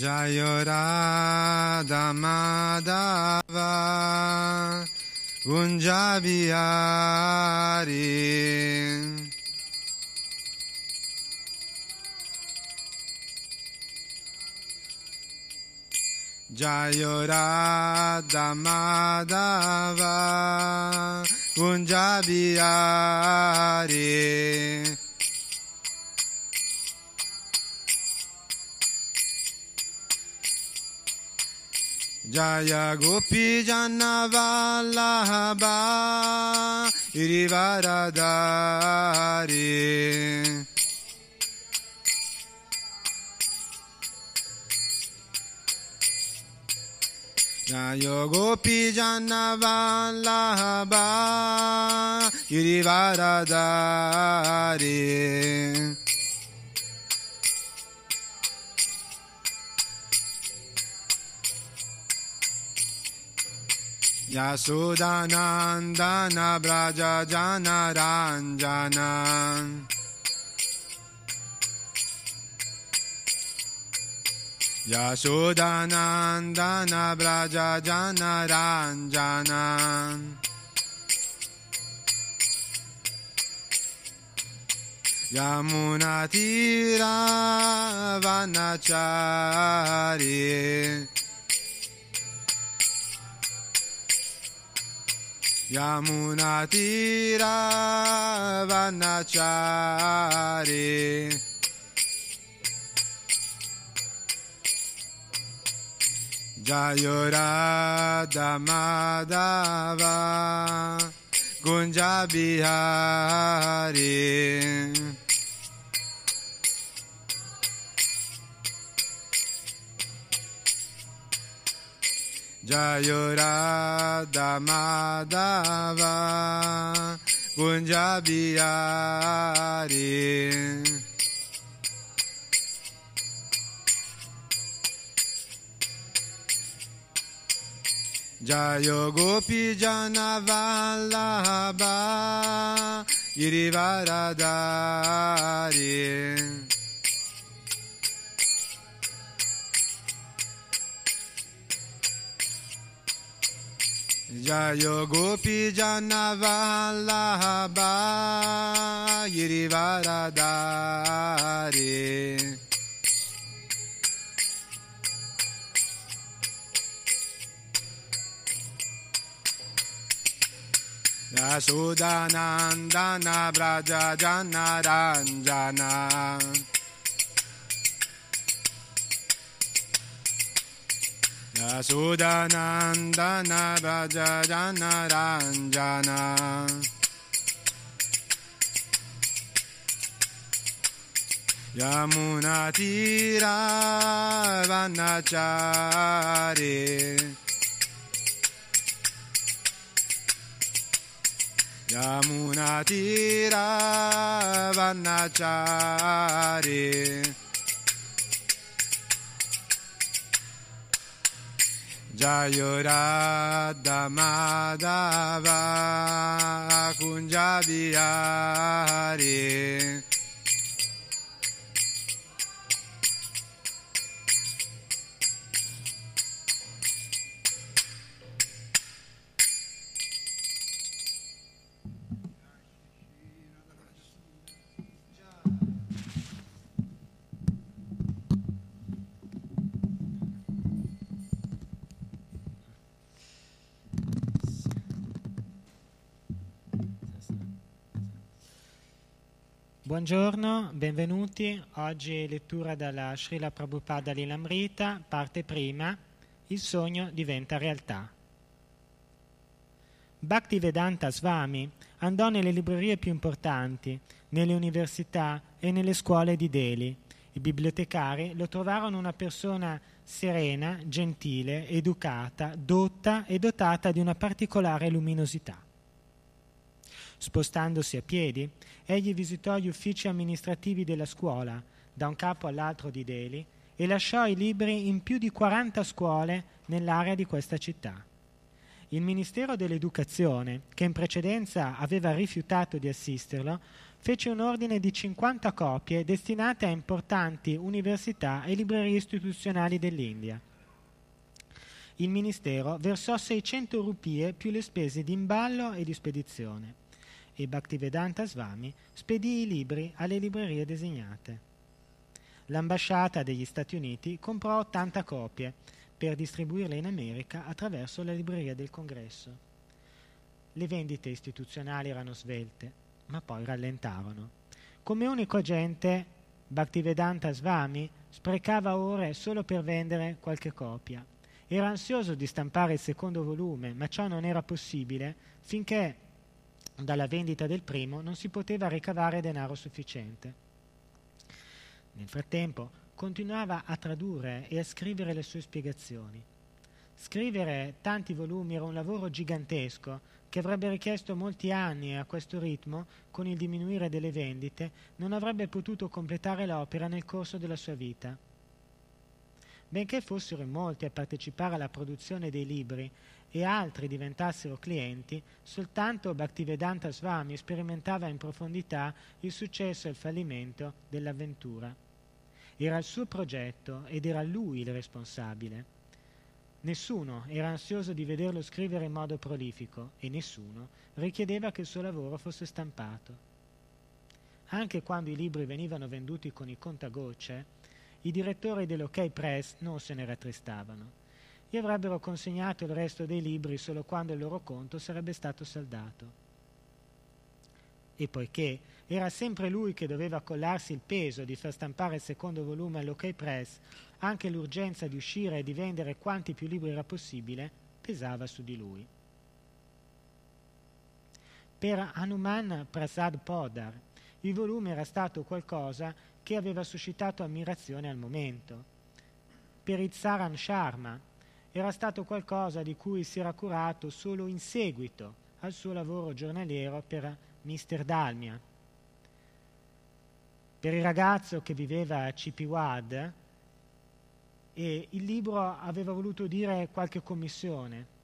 Jayo Radha Madhava Gunjabihari Jayo Radha Madhava Gunjabihari Jaya Gopi Janavallabha Irivaradari Jaya Gopi Janavallabha Irivaradari Yasudanandana Braja Jana Ranjana. Yasudanandana Braja Jana Ranjana Yamuna Tira Vanachari Jayurada Madhava Gunja Bihari Jayurada Madhava Gunja Bihari Jayo Gopi Janavallabha Girivaradari Jayo Gopi Janavallabha Girivaradari Yasudanandana Braja Janaranjana Yasudanandana Braja Janaranjana Yamuna Tira Vanachari Yamuna Tira Vanachari Jayurada Madhava Kunjabihari Buongiorno, benvenuti. Oggi lettura dalla Srila Prabhupada Lilamrita, parte prima, il sogno diventa realtà. Bhaktivedanta Swami andò nelle librerie più importanti, nelle università e nelle scuole di Delhi. I bibliotecari lo trovarono una persona serena, gentile, educata, dotta e dotata di una particolare luminosità. Spostandosi a piedi, egli visitò gli uffici amministrativi della scuola, da un capo all'altro di Delhi, e lasciò i libri in più di 40 scuole nell'area di questa città. Il Ministero dell'Educazione, che in precedenza aveva rifiutato di assisterlo, fece un ordine di 50 copie destinate a importanti università e librerie istituzionali dell'India. Il Ministero versò 600 rupie più le spese di imballo e di spedizione e Bhaktivedanta Swami spedì i libri alle librerie designate. L'ambasciata degli Stati Uniti comprò 80 copie per distribuirle in America attraverso la libreria del Congresso. Le vendite istituzionali erano svelte, ma poi rallentarono. Come unico agente, Bhaktivedanta Swami sprecava ore solo per vendere qualche copia. Era ansioso di stampare il secondo volume, ma ciò non era possibile finché dalla vendita del primo non si poteva ricavare denaro sufficiente. Nel frattempo continuava a tradurre e a scrivere le sue spiegazioni. Scrivere tanti volumi era un lavoro gigantesco che avrebbe richiesto molti anni e a questo ritmo, con il diminuire delle vendite, non avrebbe potuto completare l'opera nel corso della sua vita. Benché fossero in molti a partecipare alla produzione dei libri e altri diventassero clienti, soltanto Bhaktivedanta Swami sperimentava in profondità il successo e il fallimento dell'avventura. Era il suo progetto ed era lui il responsabile. Nessuno era ansioso di vederlo scrivere in modo prolifico e nessuno richiedeva che il suo lavoro fosse stampato. Anche quando i libri venivano venduti con i contagocce, i direttori dell'OK Press non se ne rattristavano. Gli avrebbero consegnato il resto dei libri solo quando il loro conto sarebbe stato saldato e poiché era sempre lui che doveva collarsi il peso di far stampare il secondo volume all'Ok Press, anche l'urgenza di uscire e di vendere quanti più libri era possibile pesava su di lui. Per Hanuman Prasad Podar il volume era stato qualcosa che aveva suscitato ammirazione al momento. Per Izzaran Sharma era stato qualcosa di cui si era curato solo in seguito al suo lavoro giornaliero per Mr. Dalmia. Per il ragazzo che viveva a Cipiwad e il libro aveva voluto dire qualche commissione.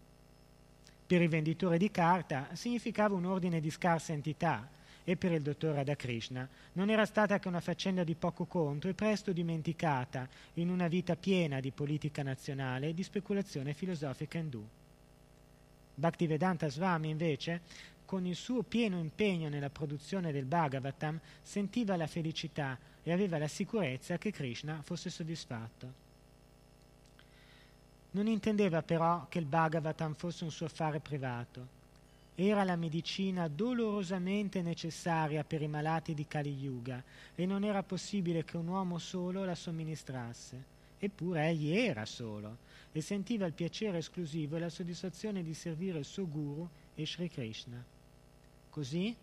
Per il venditore di carta significava un ordine di scarsa entità e per il dottor Radhakrishna non era stata che una faccenda di poco conto e presto dimenticata in una vita piena di politica nazionale e di speculazione filosofica indù. Bhaktivedanta Swami invece con il suo pieno impegno nella produzione del Bhagavatam, sentiva la felicità e aveva la sicurezza che Krishna fosse soddisfatto. Non intendeva però che il Bhagavatam fosse un suo affare privato. Era la medicina dolorosamente necessaria per i malati di Kali Yuga e non era possibile che un uomo solo la somministrasse. Eppure egli era solo e sentiva il piacere esclusivo e la soddisfazione di servire il suo guru e Sri Krishna. Così,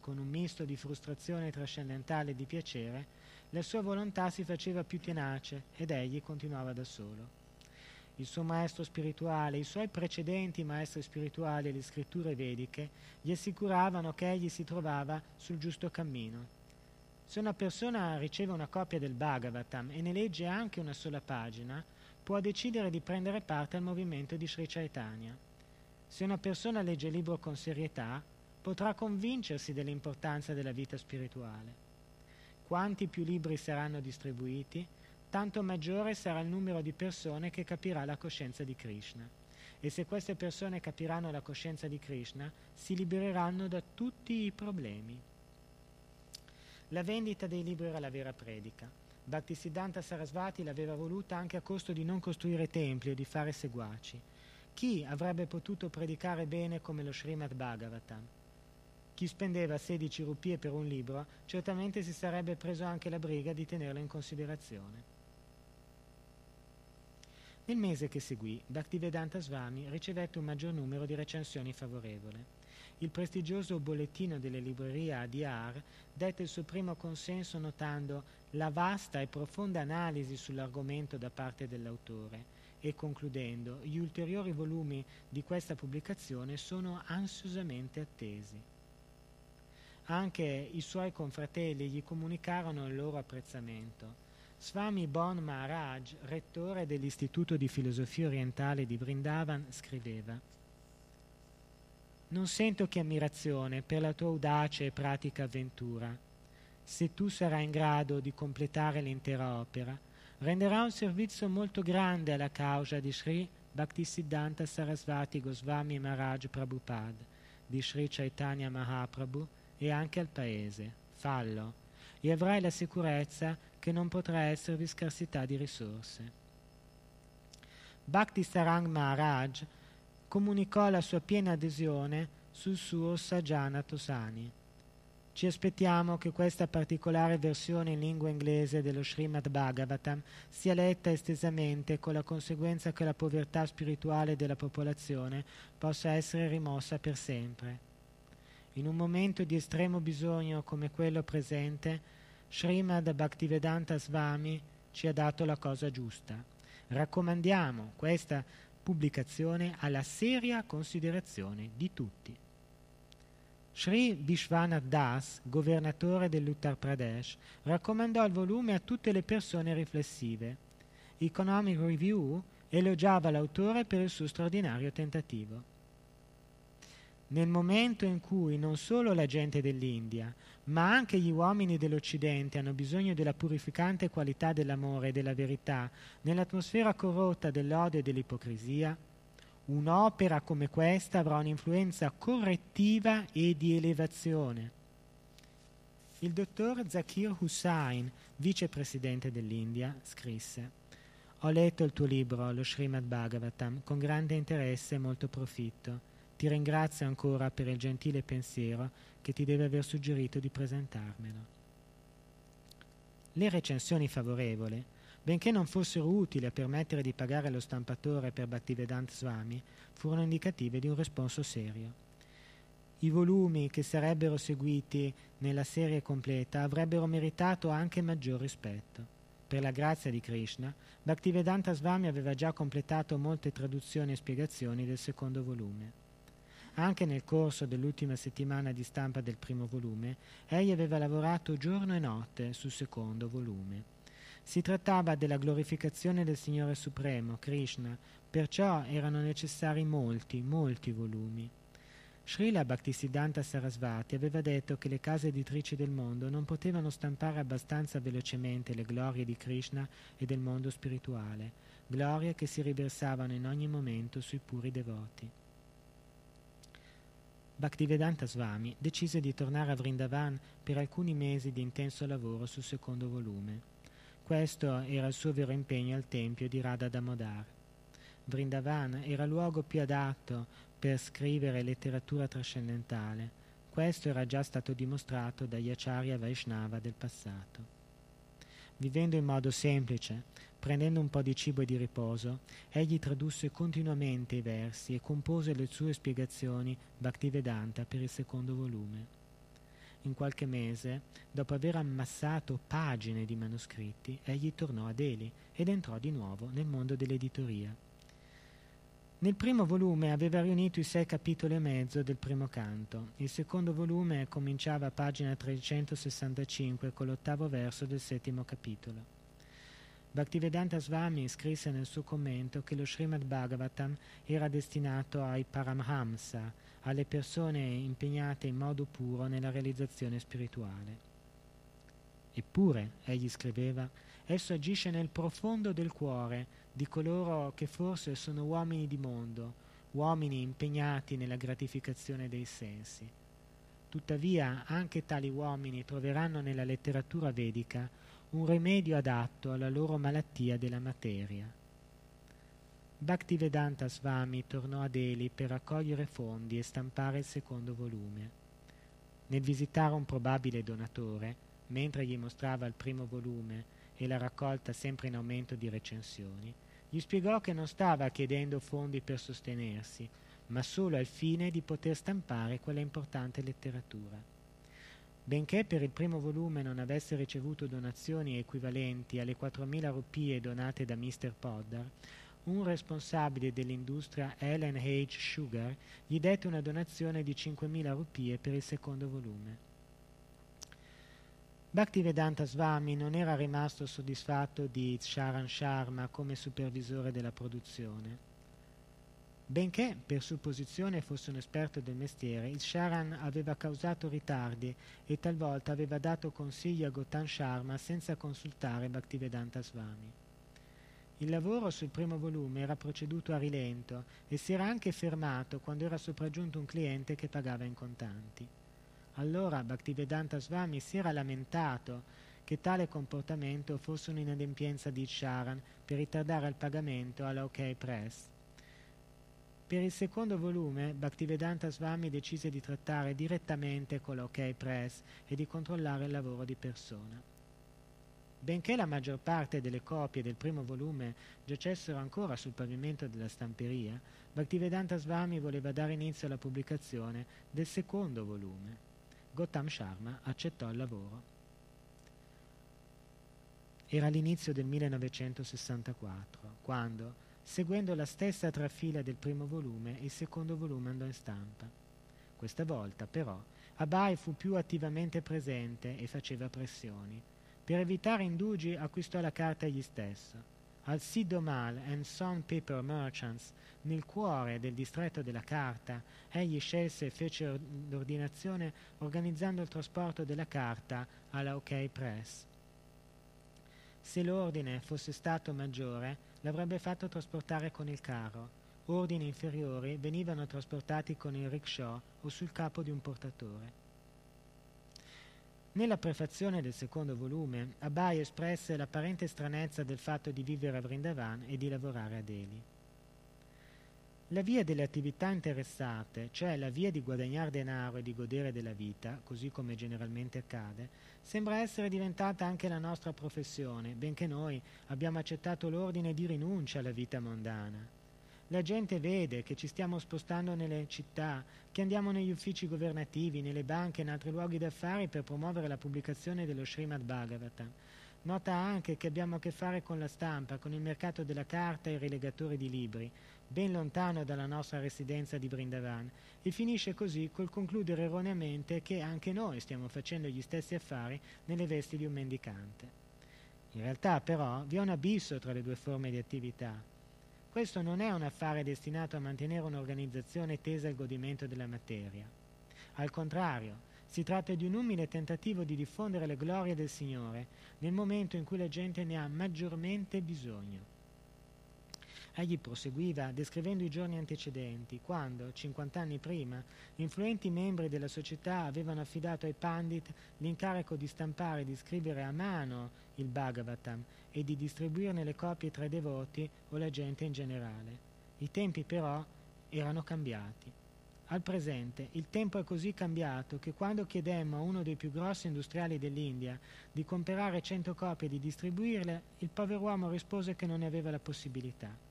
con un misto di frustrazione trascendentale e di piacere, la sua volontà si faceva più tenace ed egli continuava da solo. Il suo maestro spirituale, i suoi precedenti maestri spirituali e le scritture vediche gli assicuravano che egli si trovava sul giusto cammino. Se una persona riceve una copia del Bhagavatam e ne legge anche una sola pagina, può decidere di prendere parte al movimento di Sri Chaitanya. Se una persona legge il libro con serietà, potrà convincersi dell'importanza della vita spirituale. Quanti più libri saranno distribuiti, tanto maggiore sarà il numero di persone che capirà la coscienza di Krishna. E se queste persone capiranno la coscienza di Krishna, si libereranno da tutti i problemi. La vendita dei libri era la vera predica. Bhaktisiddhanta Sarasvati l'aveva voluta anche a costo di non costruire templi o di fare seguaci. Chi avrebbe potuto predicare bene come lo Srimad Bhagavatam? Chi spendeva 16 rupie per un libro certamente si sarebbe preso anche la briga di tenerlo in considerazione. Nel mese che seguì, Bhaktivedanta Swami ricevette un maggior numero di recensioni favorevoli. Il prestigioso bollettino delle librerie ADR dette il suo primo consenso notando la vasta e profonda analisi sull'argomento da parte dell'autore e concludendo gli ulteriori volumi di questa pubblicazione sono ansiosamente attesi. Anche i suoi confratelli gli comunicarono il loro apprezzamento. Swami Bon Maharaj, rettore dell'Istituto di Filosofia Orientale di Vrindavan, scriveva non sento che ammirazione per la tua audace e pratica avventura. Se tu sarai in grado di completare l'intera opera, renderà un servizio molto grande alla causa di Sri Bhaktisiddhanta Sarasvati Goswami Maharaj Prabhupada, di Sri Chaitanya Mahaprabhu e anche al paese. Fallo e avrai la sicurezza che non potrà esservi scarsità di risorse. Bhakti Sarang Maharaj comunicò la sua piena adesione sul suo Sajjana Tosani. Ci aspettiamo che questa particolare versione in lingua inglese dello Srimad Bhagavatam sia letta estesamente con la conseguenza che la povertà spirituale della popolazione possa essere rimossa per sempre. In un momento di estremo bisogno come quello presente, Srimad Bhaktivedanta Swami ci ha dato la cosa giusta. Raccomandiamo questa pubblicazione alla seria considerazione di tutti. Sri Vishwanath Das, governatore dell'Uttar Pradesh, raccomandò il volume a tutte le persone riflessive. Economic Review elogiava l'autore per il suo straordinario tentativo. Nel momento in cui non solo la gente dell'India, ma anche gli uomini dell'Occidente hanno bisogno della purificante qualità dell'amore e della verità nell'atmosfera corrotta dell'odio e dell'ipocrisia, un'opera come questa avrà un'influenza correttiva e di elevazione. Il dottor Zakir Hussain, vicepresidente dell'India, scrisse Ho letto il tuo libro, lo Srimad Bhagavatam, con grande interesse e molto profitto. Ti ringrazio ancora per il gentile pensiero che ti deve aver suggerito di presentarmelo. Le recensioni favorevoli, benché non fossero utili a permettere di pagare lo stampatore per Bhaktivedanta Swami, furono indicative di un responso serio. I volumi che sarebbero seguiti nella serie completa avrebbero meritato anche maggior rispetto. Per la grazia di Krishna, Bhaktivedanta Swami aveva già completato molte traduzioni e spiegazioni del secondo volume. Anche nel corso dell'ultima settimana di stampa del primo volume, egli aveva lavorato giorno e notte sul secondo volume. Si trattava della glorificazione del Signore Supremo, Krishna, perciò erano necessari molti, molti volumi. Srila Bhaktisiddhanta Sarasvati aveva detto che le case editrici del mondo non potevano stampare abbastanza velocemente le glorie di Krishna e del mondo spirituale, glorie che si riversavano in ogni momento sui puri devoti. Bhaktivedanta Swami decise di tornare a Vrindavan per alcuni mesi di intenso lavoro sul secondo volume. Questo era il suo vero impegno al tempio di Radha Damodar. Vrindavan era il luogo più adatto per scrivere letteratura trascendentale. Questo era già stato dimostrato dagli acharya Vaishnava del passato. Vivendo in modo semplice, Prendendo un po' di cibo e di riposo, egli tradusse continuamente i versi e compose le sue spiegazioni Bhaktivedanta per il secondo volume. In qualche mese, dopo aver ammassato pagine di manoscritti, egli tornò a Delhi ed entrò di nuovo nel mondo dell'editoria. Nel primo volume aveva riunito i sei capitoli e mezzo del primo canto. Il secondo volume cominciava a pagina 365 con l'ottavo verso del settimo capitolo. Bhaktivedanta Swami scrisse nel suo commento che lo Srimad Bhagavatam era destinato ai Paramhamsa, alle persone impegnate in modo puro nella realizzazione spirituale. Eppure, egli scriveva, esso agisce nel profondo del cuore di coloro che forse sono uomini di mondo, uomini impegnati nella gratificazione dei sensi. Tuttavia, anche tali uomini troveranno nella letteratura vedica un rimedio adatto alla loro malattia della materia. Bhaktivedanta Swami tornò a Delhi per raccogliere fondi e stampare il secondo volume. Nel visitare un probabile donatore, mentre gli mostrava il primo volume e la raccolta sempre in aumento di recensioni, gli spiegò che non stava chiedendo fondi per sostenersi, ma solo al fine di poter stampare quella importante letteratura. Benché per il primo volume non avesse ricevuto donazioni equivalenti alle 4.000 rupie donate da Mr. Poddar, un responsabile dell'industria Ellen H. Sugar gli dette una donazione di 5.000 rupie per il secondo volume. Bhaktivedanta Swami non era rimasto soddisfatto di Sharan Sharma come supervisore della produzione. Benché per supposizione fosse un esperto del mestiere, il Sharan aveva causato ritardi e talvolta aveva dato consigli a Gotan Sharma senza consultare Bhaktivedanta Swami. Il lavoro sul primo volume era proceduto a rilento e si era anche fermato quando era sopraggiunto un cliente che pagava in contanti. Allora Bhaktivedanta Swami si era lamentato che tale comportamento fosse un'inadempienza di Sharan per ritardare il pagamento alla OK Press. Per il secondo volume Bhaktivedanta Swami decise di trattare direttamente con l'OK Press e di controllare il lavoro di persona. Benché la maggior parte delle copie del primo volume giacessero ancora sul pavimento della stamperia, Bhaktivedanta Swami voleva dare inizio alla pubblicazione del secondo volume. Gautam Sharma accettò il lavoro. Era l'inizio del 1964, quando, Seguendo la stessa trafila del primo volume, il secondo volume andò in stampa. Questa volta, però, Abai fu più attivamente presente e faceva pressioni. Per evitare indugi acquistò la carta egli stesso. Al Sidomal and Son Paper Merchants, nel cuore del distretto della carta, egli scelse e fece l'ordinazione organizzando il trasporto della carta alla OK Press. Se l'ordine fosse stato maggiore, l'avrebbe fatto trasportare con il carro. Ordini inferiori venivano trasportati con il rickshaw o sul capo di un portatore. Nella prefazione del secondo volume, Abai espresse l'apparente stranezza del fatto di vivere a Vrindavan e di lavorare a Delhi. La via delle attività interessate, cioè la via di guadagnare denaro e di godere della vita, così come generalmente accade, sembra essere diventata anche la nostra professione, benché noi abbiamo accettato l'ordine di rinuncia alla vita mondana. La gente vede che ci stiamo spostando nelle città, che andiamo negli uffici governativi, nelle banche e in altri luoghi d'affari per promuovere la pubblicazione dello Srimad Bhagavatam. Nota anche che abbiamo a che fare con la stampa, con il mercato della carta e i rilegatori di libri, ben lontano dalla nostra residenza di Brindavan, e finisce così col concludere erroneamente che anche noi stiamo facendo gli stessi affari nelle vesti di un mendicante. In realtà, però, vi è un abisso tra le due forme di attività. Questo non è un affare destinato a mantenere un'organizzazione tesa al godimento della materia. Al contrario, si tratta di un umile tentativo di diffondere le glorie del Signore nel momento in cui la gente ne ha maggiormente bisogno. Egli proseguiva descrivendo i giorni antecedenti, quando, 50 anni prima, influenti membri della società avevano affidato ai Pandit l'incarico di stampare e di scrivere a mano il Bhagavatam e di distribuirne le copie tra i devoti o la gente in generale. I tempi però erano cambiati. Al presente il tempo è così cambiato che quando chiedemmo a uno dei più grossi industriali dell'India di comprare 100 copie e di distribuirle, il pover'uomo rispose che non ne aveva la possibilità.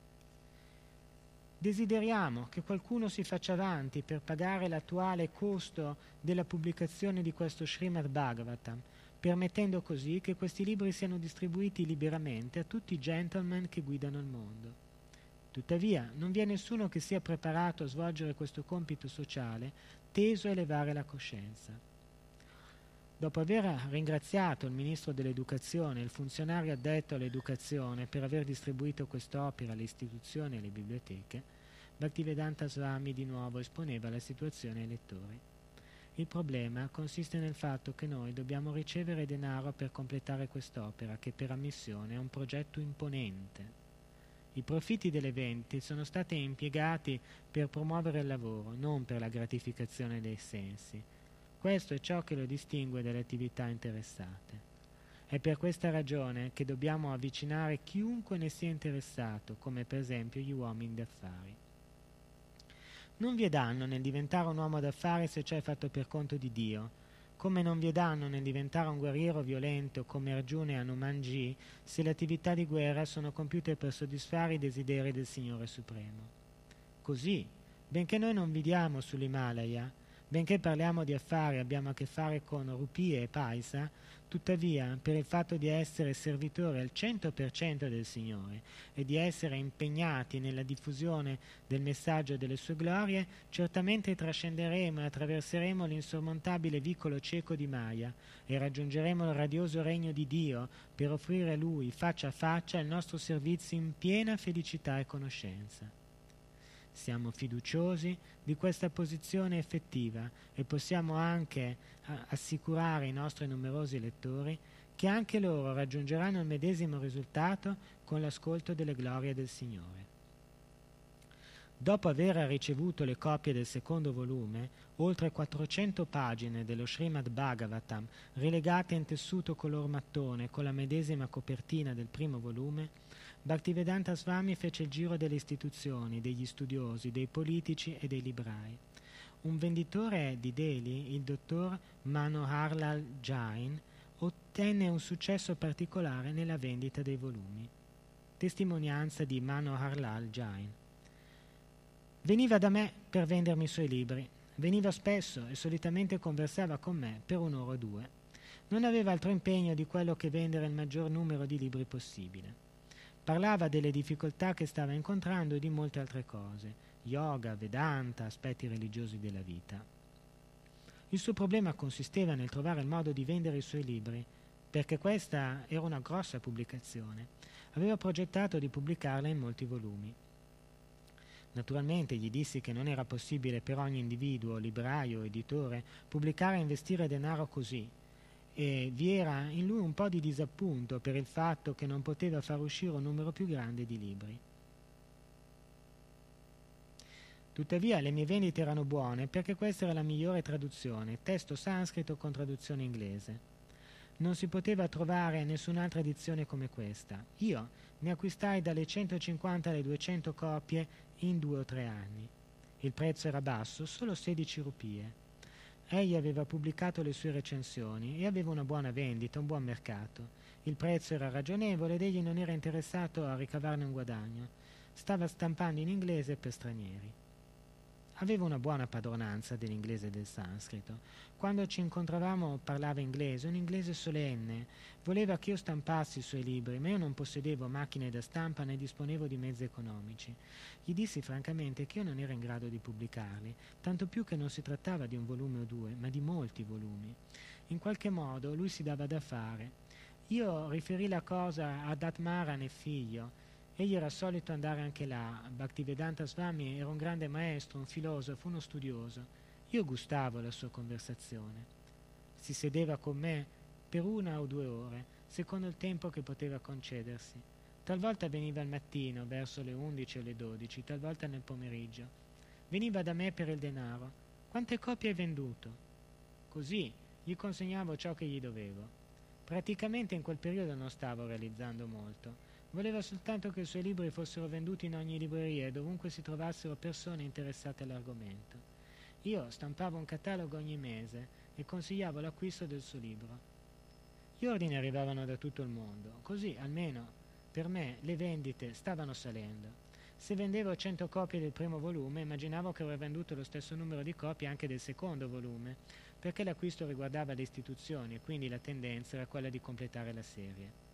Desideriamo che qualcuno si faccia avanti per pagare l'attuale costo della pubblicazione di questo Srimad Bhagavatam, permettendo così che questi libri siano distribuiti liberamente a tutti i gentleman che guidano il mondo. Tuttavia, non vi è nessuno che sia preparato a svolgere questo compito sociale teso a elevare la coscienza. Dopo aver ringraziato il ministro dell'Educazione e il funzionario addetto all'educazione per aver distribuito quest'opera alle istituzioni e alle biblioteche, Bhaktivedanta Swami di nuovo esponeva la situazione ai lettori. Il problema consiste nel fatto che noi dobbiamo ricevere denaro per completare quest'opera, che per ammissione è un progetto imponente. I profitti delle vendite sono stati impiegati per promuovere il lavoro, non per la gratificazione dei sensi. Questo è ciò che lo distingue dalle attività interessate. È per questa ragione che dobbiamo avvicinare chiunque ne sia interessato, come per esempio gli uomini d'affari. Non vi è danno nel diventare un uomo d'affari se ciò è fatto per conto di Dio, come non vi è danno nel diventare un guerriero violento come Arjuna e Hanumanji se le attività di guerra sono compiute per soddisfare i desideri del Signore Supremo. Così, benché noi non viviamo sull'Himalaya, Benché parliamo di affari abbiamo a che fare con rupie e paisa, tuttavia, per il fatto di essere servitori al 100% del Signore e di essere impegnati nella diffusione del messaggio delle sue glorie, certamente trascenderemo e attraverseremo l'insormontabile vicolo cieco di Maya e raggiungeremo il radioso regno di Dio per offrire a Lui faccia a faccia il nostro servizio in piena felicità e conoscenza. Siamo fiduciosi di questa posizione effettiva e possiamo anche assicurare ai nostri numerosi lettori che anche loro raggiungeranno il medesimo risultato con l'ascolto delle glorie del Signore. Dopo aver ricevuto le copie del secondo volume, oltre 400 pagine dello Srimad Bhagavatam rilegate in tessuto color mattone con la medesima copertina del primo volume, Bhaktivedanta Swami fece il giro delle istituzioni, degli studiosi, dei politici e dei librai. Un venditore di Delhi, il dottor Manoharlal Jain, ottenne un successo particolare nella vendita dei volumi. Testimonianza di Manoharlal Jain. Veniva da me per vendermi i suoi libri. Veniva spesso e solitamente conversava con me per un'ora o due. Non aveva altro impegno di quello che vendere il maggior numero di libri possibile. Parlava delle difficoltà che stava incontrando e di molte altre cose, yoga, vedanta, aspetti religiosi della vita. Il suo problema consisteva nel trovare il modo di vendere i suoi libri, perché questa era una grossa pubblicazione. Aveva progettato di pubblicarla in molti volumi. Naturalmente gli dissi che non era possibile per ogni individuo, libraio editore, pubblicare e investire denaro così, e vi era in lui un po' di disappunto per il fatto che non poteva far uscire un numero più grande di libri. Tuttavia le mie vendite erano buone perché questa era la migliore traduzione, testo sanscrito con traduzione inglese. Non si poteva trovare nessun'altra edizione come questa. Io ne acquistai dalle 150 alle 200 copie in due o tre anni. Il prezzo era basso, solo 16 rupie. Egli aveva pubblicato le sue recensioni e aveva una buona vendita, un buon mercato. Il prezzo era ragionevole ed egli non era interessato a ricavarne un guadagno. Stava stampando in inglese per stranieri. Aveva una buona padronanza dell'inglese e del sanscrito. Quando ci incontravamo parlava inglese, un inglese solenne. Voleva che io stampassi i suoi libri, ma io non possedevo macchine da stampa né disponevo di mezzi economici. Gli dissi francamente che io non ero in grado di pubblicarli, tanto più che non si trattava di un volume o due, ma di molti volumi. In qualche modo lui si dava da fare. Io riferì la cosa ad Atmaran e figlio, Egli era solito andare anche là. Bhaktivedanta Swami era un grande maestro, un filosofo, uno studioso. Io gustavo la sua conversazione. Si sedeva con me per una o due ore, secondo il tempo che poteva concedersi. Talvolta veniva al mattino, verso le undici o le dodici, talvolta nel pomeriggio. Veniva da me per il denaro. Quante copie hai venduto? Così gli consegnavo ciò che gli dovevo. Praticamente in quel periodo non stavo realizzando molto. Voleva soltanto che i suoi libri fossero venduti in ogni libreria e dovunque si trovassero persone interessate all'argomento. Io stampavo un catalogo ogni mese e consigliavo l'acquisto del suo libro. Gli ordini arrivavano da tutto il mondo, così almeno per me le vendite stavano salendo. Se vendevo 100 copie del primo volume, immaginavo che avrei venduto lo stesso numero di copie anche del secondo volume, perché l'acquisto riguardava le istituzioni e quindi la tendenza era quella di completare la serie.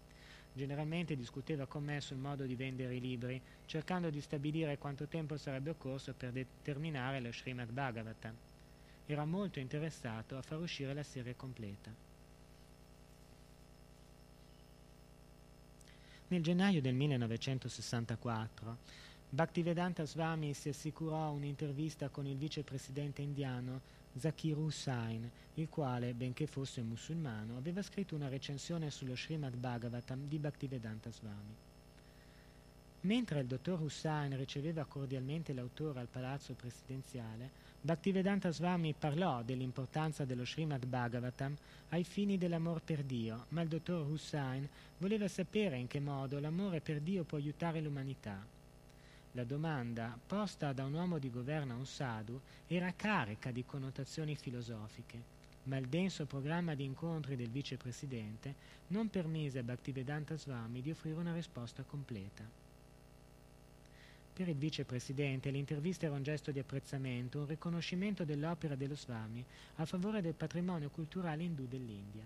Generalmente discuteva con me sul modo di vendere i libri, cercando di stabilire quanto tempo sarebbe occorso per determinare lo Srimad Bhagavatam. Era molto interessato a far uscire la serie completa. Nel gennaio del 1964, Bhaktivedanta Swami si assicurò un'intervista con il vicepresidente indiano Zakir Hussain, il quale, benché fosse musulmano, aveva scritto una recensione sullo Srimad Bhagavatam di Bhaktivedanta Swami. Mentre il dottor Hussain riceveva cordialmente l'autore al palazzo presidenziale, Bhaktivedanta Swami parlò dell'importanza dello Srimad Bhagavatam ai fini dell'amor per Dio, ma il dottor Hussain voleva sapere in che modo l'amore per Dio può aiutare l'umanità. La domanda, posta da un uomo di governo a un sadhu, era carica di connotazioni filosofiche, ma il denso programma di incontri del vicepresidente non permise a Bhaktivedanta Swami di offrire una risposta completa. Per il vicepresidente l'intervista era un gesto di apprezzamento, un riconoscimento dell'opera dello Swami a favore del patrimonio culturale indù dell'India.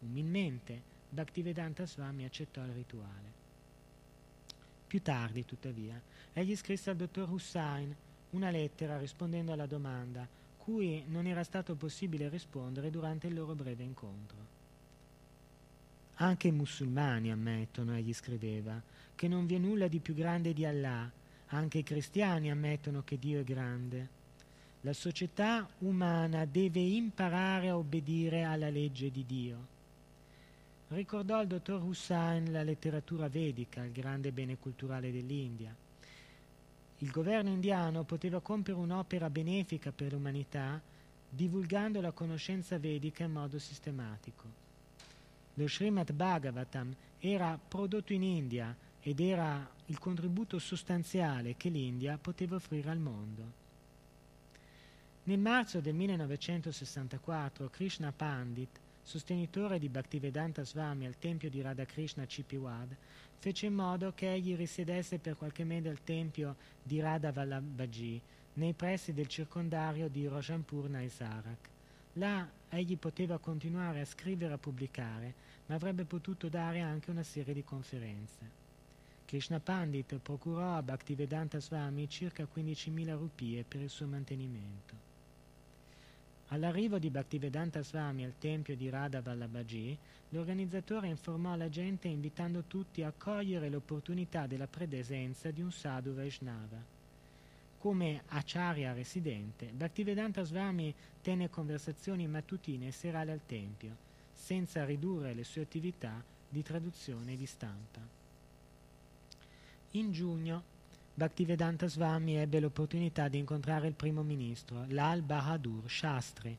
Umilmente Bhaktivedanta Swami accettò il rituale. Più tardi, tuttavia, egli scrisse al dottor Hussain una lettera rispondendo alla domanda, cui non era stato possibile rispondere durante il loro breve incontro. Anche i musulmani ammettono, egli scriveva, che non vi è nulla di più grande di Allah, Anche i cristiani ammettono che Dio è grande. La società umana deve imparare a obbedire alla legge di Dio. Ricordò il dottor Hussain la letteratura vedica, il grande bene culturale dell'India. Il governo indiano poteva compiere un'opera benefica per l'umanità divulgando la conoscenza vedica in modo sistematico. Lo Srimad Bhagavatam era prodotto in India ed era il contributo sostanziale che l'India poteva offrire al mondo. Nel marzo del 1964 Krishna Pandit, sostenitore di Bhaktivedanta Swami al tempio di Radhakrishna Chipiwad, fece in modo che egli risiedesse per qualche mese al tempio di Radha Vallabhaji, nei pressi del circondario di Rojanpur Naisarak. Là egli poteva continuare a scrivere e a pubblicare, ma avrebbe potuto dare anche una serie di conferenze. Krishna Pandit procurò a Bhaktivedanta Swami circa 15.000 rupie per il suo mantenimento. All'arrivo di Bhaktivedanta Swami al tempio di Radha Vallabhaji, l'organizzatore informò la gente invitando tutti a cogliere l'opportunità della presenza di un sadhu Vaishnava. Come acharya residente, Bhaktivedanta Swami tenne conversazioni mattutine e serali al Tempio, senza ridurre le sue attività di traduzione e di stampa. In giugno, Bhaktivedanta Swami ebbe l'opportunità di incontrare il primo ministro, Lal Bahadur Shastri.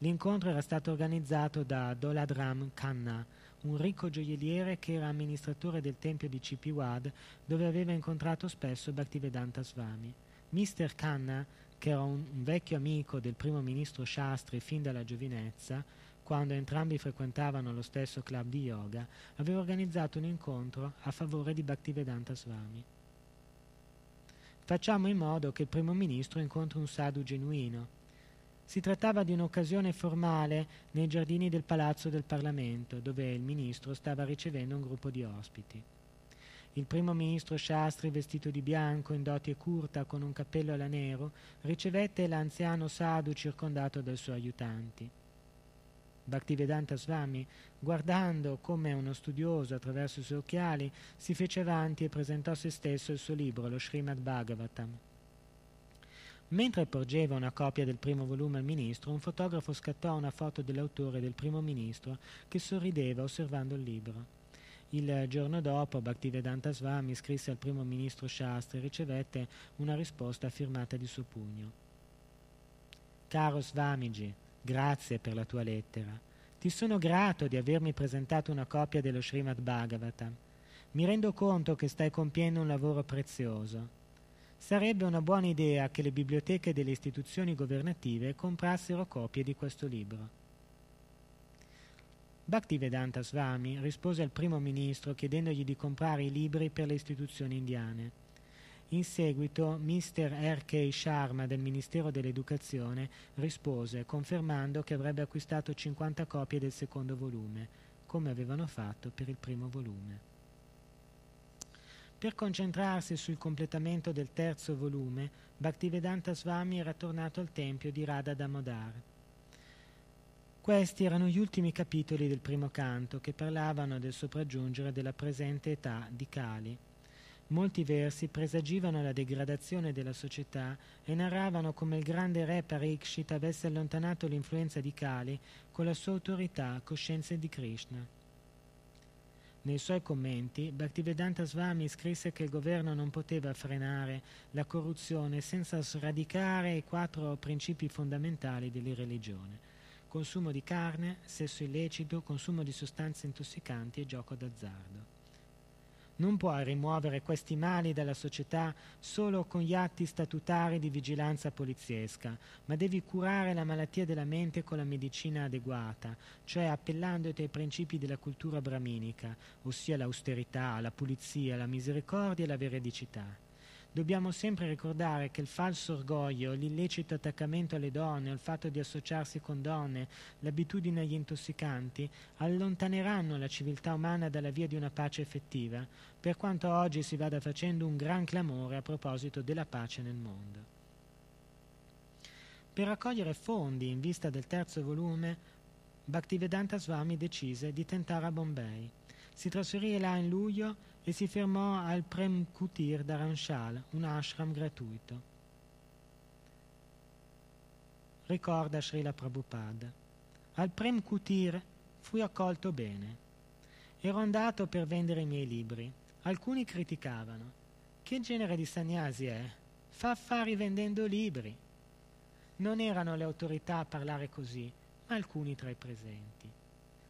L'incontro era stato organizzato da Doladram Khanna, un ricco gioielliere che era amministratore del tempio di Cipiwad, dove aveva incontrato spesso Bhaktivedanta Swami. Mr. Khanna, che era un, un vecchio amico del primo ministro Shastri fin dalla giovinezza, quando entrambi frequentavano lo stesso club di yoga, aveva organizzato un incontro a favore di Bhaktivedanta Swami. Facciamo in modo che il primo ministro incontri un sadhu genuino. Si trattava di un'occasione formale nei giardini del palazzo del Parlamento, dove il ministro stava ricevendo un gruppo di ospiti. Il primo ministro Shastri, vestito di bianco, in dote curta, con un cappello alla nero, ricevette l'anziano Sadhu circondato dai suoi aiutanti. Bhaktivedanta Swami, guardando come uno studioso attraverso i suoi occhiali, si fece avanti e presentò a se stesso il suo libro, lo Srimad Bhagavatam. Mentre porgeva una copia del primo volume al ministro, un fotografo scattò una foto dell'autore del primo ministro che sorrideva osservando il libro. Il giorno dopo Bhaktivedanta Swami scrisse al primo ministro Shastri e ricevette una risposta firmata di suo pugno. Caro Swamiji, grazie per la tua lettera. Ti sono grato di avermi presentato una copia dello Srimad Bhagavatam. Mi rendo conto che stai compiendo un lavoro prezioso. Sarebbe una buona idea che le biblioteche delle istituzioni governative comprassero copie di questo libro. Bhaktivedanta Swami rispose al primo ministro chiedendogli di comprare i libri per le istituzioni indiane. In seguito Mr. R.K. Sharma del Ministero dell'Educazione rispose confermando che avrebbe acquistato 50 copie del secondo volume, come avevano fatto per il primo volume. Per concentrarsi sul completamento del terzo volume, Bhaktivedanta Swami era tornato al tempio di Radha Damodar. Questi erano gli ultimi capitoli del primo canto che parlavano del sopraggiungere della presente età di Kali. Molti versi presagivano la degradazione della società e narravano come il grande re Parikshit avesse allontanato l'influenza di Kali con la sua autorità, coscienza di Krishna. Nei suoi commenti, Bhaktivedanta Swami scrisse che il governo non poteva frenare la corruzione senza sradicare i quattro principi fondamentali della religione consumo di carne, sesso illecito, consumo di sostanze intossicanti e gioco d'azzardo. Non puoi rimuovere questi mali dalla società solo con gli atti statutari di vigilanza poliziesca, ma devi curare la malattia della mente con la medicina adeguata, cioè appellandoti ai principi della cultura brahminica, ossia l'austerità, la pulizia, la misericordia e la veridicità. Dobbiamo sempre ricordare che il falso orgoglio, l'illecito attaccamento alle donne, il fatto di associarsi con donne, l'abitudine agli intossicanti, allontaneranno la civiltà umana dalla via di una pace effettiva, per quanto oggi si vada facendo un gran clamore a proposito della pace nel mondo. Per raccogliere fondi in vista del terzo volume, Bhaktivedanta Swami decise di tentare a Bombay. Si trasferì là in luglio e si fermò al Prem Kutir Dharamshal, un ashram gratuito. Ricorda Srila Prabhupada. Al Prem Kutir fui accolto bene. Ero andato per vendere i miei libri. Alcuni criticavano. Che genere di sannyasi è? Fa affari vendendo libri. Non erano le autorità a parlare così, ma alcuni tra i presenti.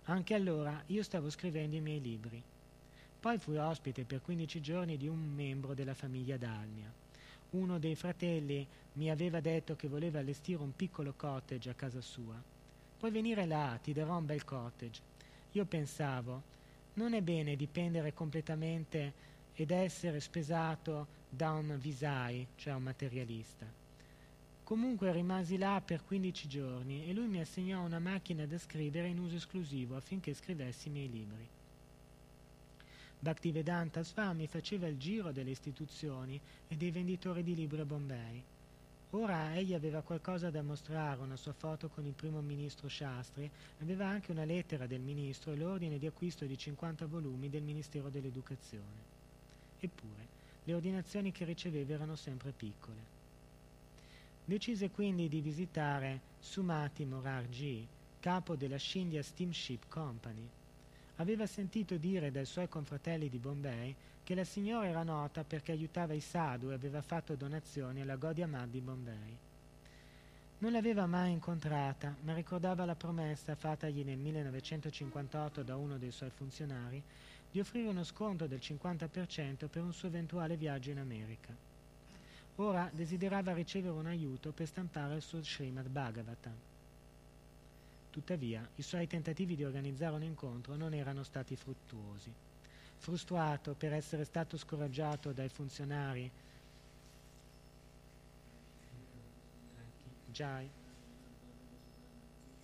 Anche allora io stavo scrivendo i miei libri. Poi fui ospite per 15 giorni di un membro della famiglia Dalmia. Uno dei fratelli mi aveva detto che voleva allestire un piccolo cottage a casa sua. Puoi venire là, ti darò un bel cottage. Io pensavo, non è bene dipendere completamente ed essere spesato da un visai, cioè un materialista. Comunque rimasi là per 15 giorni e lui mi assegnò una macchina da scrivere in uso esclusivo affinché scrivessi i miei libri. Bhaktivedanta Swami faceva il giro delle istituzioni e dei venditori di libri a Bombay. Ora egli aveva qualcosa da mostrare, una sua foto con il primo ministro Shastri, aveva anche una lettera del ministro e l'ordine di acquisto di 50 volumi del Ministero dell'Educazione. Eppure, le ordinazioni che riceveva erano sempre piccole. Decise quindi di visitare Sumati Morarji, capo della Scindia Steamship Company, aveva sentito dire dai suoi confratelli di Bombay che la signora era nota perché aiutava i sadhu e aveva fatto donazioni alla Gaudiya Math di Bombay. Non l'aveva mai incontrata, ma ricordava la promessa fatagli nel 1958 da uno dei suoi funzionari di offrire uno sconto del 50% per un suo eventuale viaggio in America. Ora desiderava ricevere un aiuto per stampare il suo Srimad Bhagavatam. Tuttavia, i suoi tentativi di organizzare un incontro non erano stati fruttuosi. Frustrato per essere stato scoraggiato dai funzionari, Jai,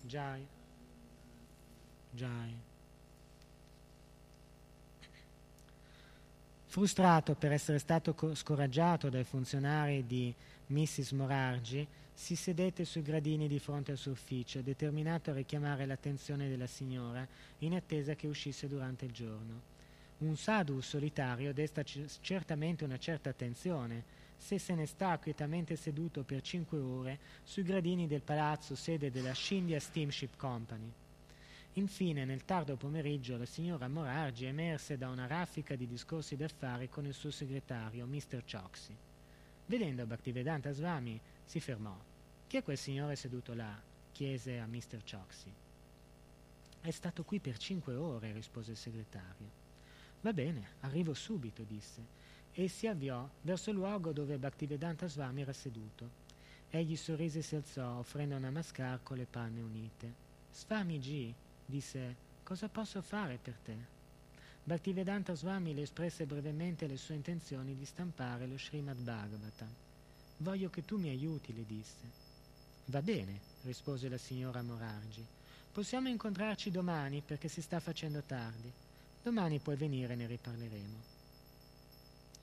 Jai, Jai. Frustrato per essere stato scoraggiato dai funzionari di Mrs. Morargi, si sedette sui gradini di fronte al suo ufficio, determinato a richiamare l'attenzione della signora in attesa che uscisse durante il giorno. Un sadhu solitario desta c- certamente una certa attenzione se se ne sta quietamente seduto per cinque ore sui gradini del palazzo sede della Scindia Steamship Company. Infine, nel tardo pomeriggio, la signora Morargi emerse da una raffica di discorsi d'affari con il suo segretario, Mr. Choksi. Vedendo Bhaktivedanta Swami, si fermò. Chi è quel signore seduto là? chiese a Mr. Choksi. È stato qui per cinque ore, rispose il segretario. Va bene, arrivo subito, disse, e si avviò verso il luogo dove Bhaktivedanta Swami era seduto. Egli sorrise e si alzò, offrendo una mascar con le panne unite. Swami G, disse, cosa posso fare per te? Bhaktivedanta Swami le espresse brevemente le sue intenzioni di stampare lo Srimad Bhagavatam. Voglio che tu mi aiuti, le disse. Va bene, rispose la signora Morargi. Possiamo incontrarci domani perché si sta facendo tardi. Domani puoi venire e ne riparleremo.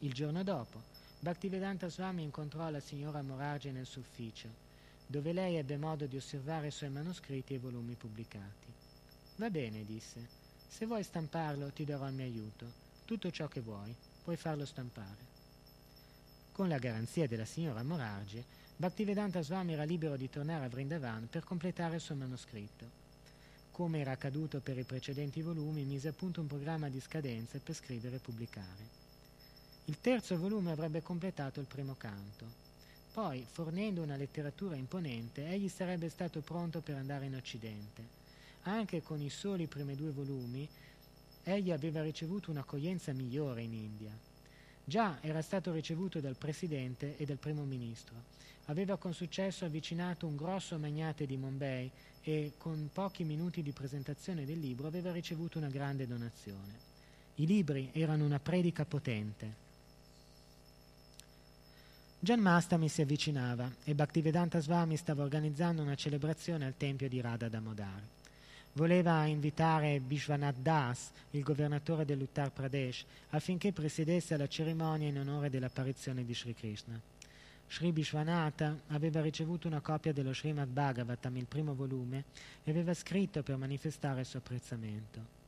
Il giorno dopo, Bhaktivedanta Swami incontrò la signora Morargi nel suo ufficio, dove lei ebbe modo di osservare i suoi manoscritti e volumi pubblicati. Va bene, disse. Se vuoi stamparlo ti darò il mio aiuto. Tutto ciò che vuoi, puoi farlo stampare. Con la garanzia della signora Morargi, Bhaktivedanta Swami era libero di tornare a Vrindavan per completare il suo manoscritto. Come era accaduto per i precedenti volumi, mise a punto un programma di scadenze per scrivere e pubblicare. Il terzo volume avrebbe completato il primo canto. Poi, fornendo una letteratura imponente, egli sarebbe stato pronto per andare in Occidente anche con i soli primi due volumi, egli aveva ricevuto un'accoglienza migliore in India. Già era stato ricevuto dal presidente e dal primo ministro. Aveva con successo avvicinato un grosso magnate di Bombay e con pochi minuti di presentazione del libro aveva ricevuto una grande donazione. I libri erano una predica potente. Janmastami si avvicinava e Bhaktivedanta Swami stava organizzando una celebrazione al tempio di Radha Damodar voleva invitare Vishwanath Das, il governatore dell'Uttar Pradesh, affinché presiedesse la cerimonia in onore dell'apparizione di Sri Krishna. Sri Vishwanatha aveva ricevuto una copia dello Srimad Bhagavatam, il primo volume, e aveva scritto per manifestare il suo apprezzamento.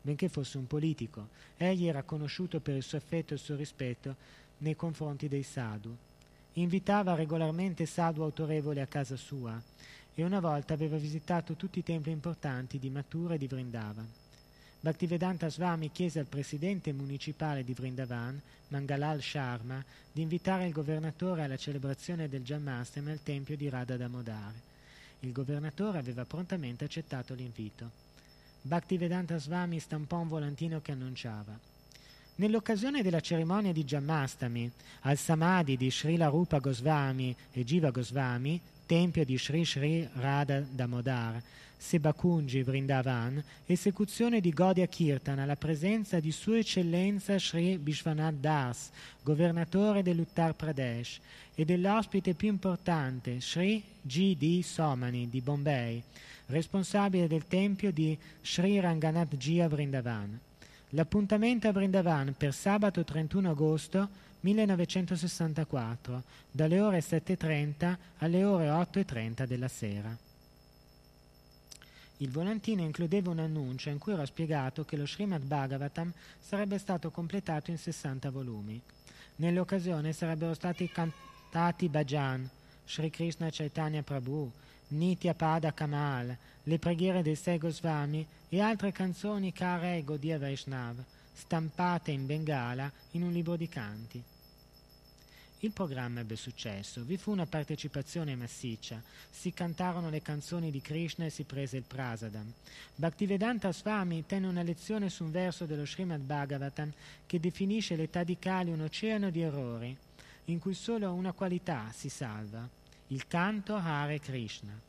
benché fosse un politico. Egli era conosciuto per il suo affetto e il suo rispetto nei confronti dei sadhu. Invitava regolarmente sadhu autorevoli a casa sua e una volta aveva visitato tutti i templi importanti di Mathura e di Vrindavan. Bhaktivedanta Swami chiese al presidente municipale di Vrindavan, Mangalal Sharma, di invitare il governatore alla celebrazione del Janmashtami al tempio di Radha Damodar. Il governatore aveva prontamente accettato l'invito. Bhaktivedanta Swami stampò un volantino che annunciava Nell'occasione della cerimonia di Janmashtami al Samadhi di Srila Rupa Goswami e Jiva Goswami, tempio di Sri Sri Radha Damodar, Sebakunji Vrindavan, esecuzione di Godia Kirtan alla presenza di Sua Eccellenza Sri Vishwanath Das, governatore dell'Uttar Pradesh, e dell'ospite più importante Sri G. D. Somani di Bombay, responsabile del tempio di Sri Ranganath Jia Vrindavan. L'appuntamento a Vrindavan per sabato 31 agosto 1964, dalle ore 7.30 alle ore 8.30 della sera. Il volantino includeva un annuncio in cui era spiegato che lo Srimad Bhagavatam sarebbe stato completato in 60 volumi. Nell'occasione sarebbero stati cantati bhajan, Sri Krishna Chaitanya Prabhu, Nitya Pada Kamal, le preghiere dei sei Goswami e altre canzoni care ai Godia Vaishnav, stampate in Bengala in un libro di canti. Il programma ebbe successo, vi fu una partecipazione massiccia, si cantarono le canzoni di Krishna e si prese il prasadam. Bhaktivedanta Swami tenne una lezione su un verso dello Srimad Bhagavatam che definisce l'età di Kali un oceano di errori, in cui solo una qualità si salva, il canto Hare Krishna.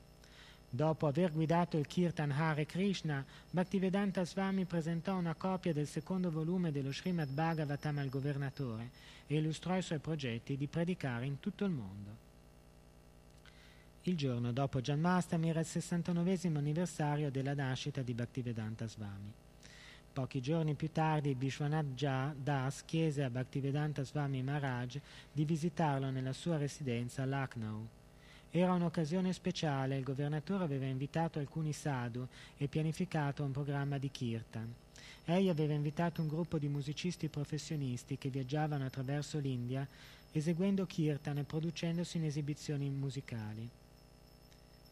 Dopo aver guidato il Kirtan Hare Krishna, Bhaktivedanta Swami presentò una copia del secondo volume dello Srimad Bhagavatam al governatore e illustrò i suoi progetti di predicare in tutto il mondo. Il giorno dopo Janmastami era il 69 anniversario della nascita di Bhaktivedanta Swami. Pochi giorni più tardi Vishwanath Das chiese a Bhaktivedanta Swami Maharaj di visitarlo nella sua residenza a Lucknow. Era un'occasione speciale, il governatore aveva invitato alcuni sadhu e pianificato un programma di kirtan. Egli aveva invitato un gruppo di musicisti professionisti che viaggiavano attraverso l'India eseguendo kirtan e producendosi in esibizioni musicali.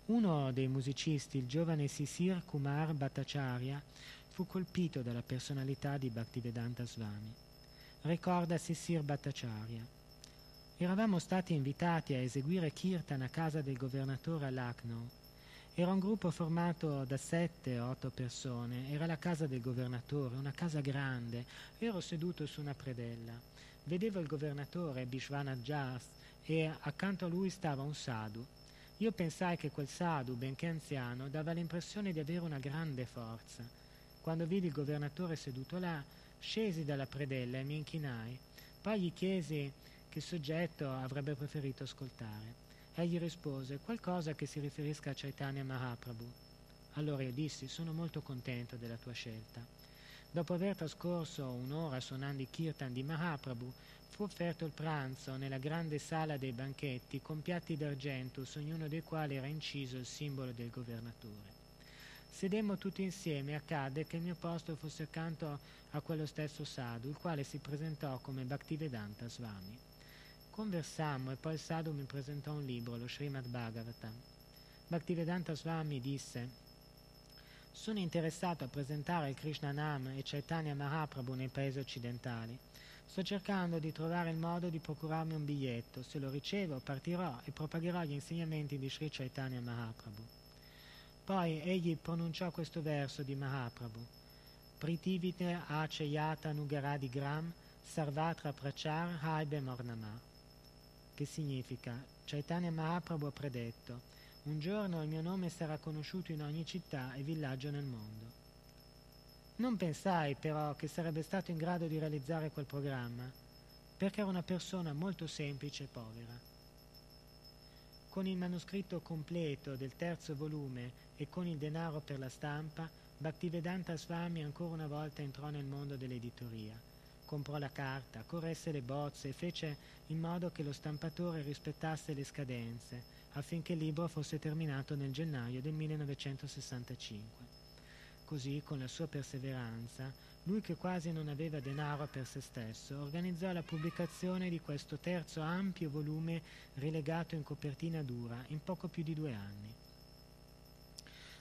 Uno dei musicisti, il giovane Sisir Kumar Bhattacharya, fu colpito dalla personalità di Bhaktivedanta Swami. Ricorda Sisir Bhattacharya. Eravamo stati invitati a eseguire kirtan a casa del governatore a Lucknow. Era un gruppo formato da sette o otto persone. Era la casa del governatore, una casa grande. Ero seduto su una predella. Vedevo il governatore, Bishwanath Jas, e accanto a lui stava un sadhu. Io pensai che quel sadhu, benché anziano, dava l'impressione di avere una grande forza. Quando vidi il governatore seduto là, scesi dalla predella e mi inchinai. Poi gli chiesi che soggetto avrebbe preferito ascoltare. Egli rispose qualcosa che si riferisca a Chaitanya Mahaprabhu. Allora io dissi sono molto contento della tua scelta. Dopo aver trascorso un'ora suonando i kirtan di Mahaprabhu, fu offerto il pranzo nella grande sala dei banchetti con piatti d'argento su ognuno dei quali era inciso il simbolo del governatore. Sedemmo tutti insieme e accadde che il mio posto fosse accanto a quello stesso sadhu, il quale si presentò come Bhaktivedanta Swami. Conversammo e poi il sadhu mi presentò un libro, lo Srimad Bhagavatam. Bhaktivedanta Swami disse sono interessato a presentare il Krishna Nam e Chaitanya Mahaprabhu nei paesi occidentali. Sto cercando di trovare il modo di procurarmi un biglietto. Se lo ricevo, partirò e propagherò gli insegnamenti di Sri Chaitanya Mahaprabhu. Poi egli pronunciò questo verso di Mahaprabhu. Pritivite aceyata nugaradi gram sarvatra prachar haibe mornama che significa Chaitanya Mahaprabhu ha predetto un giorno il mio nome sarà conosciuto in ogni città e villaggio nel mondo. Non pensai però che sarebbe stato in grado di realizzare quel programma, perché era una persona molto semplice e povera. Con il manoscritto completo del terzo volume e con il denaro per la stampa, Bhaktivedanta Swami ancora una volta entrò nel mondo dell'editoria comprò la carta, corresse le bozze e fece in modo che lo stampatore rispettasse le scadenze affinché il libro fosse terminato nel gennaio del 1965. così, con la sua perseveranza, lui che quasi non aveva denaro per se stesso, organizzò la pubblicazione di questo terzo ampio volume rilegato in copertina dura in poco più di due anni.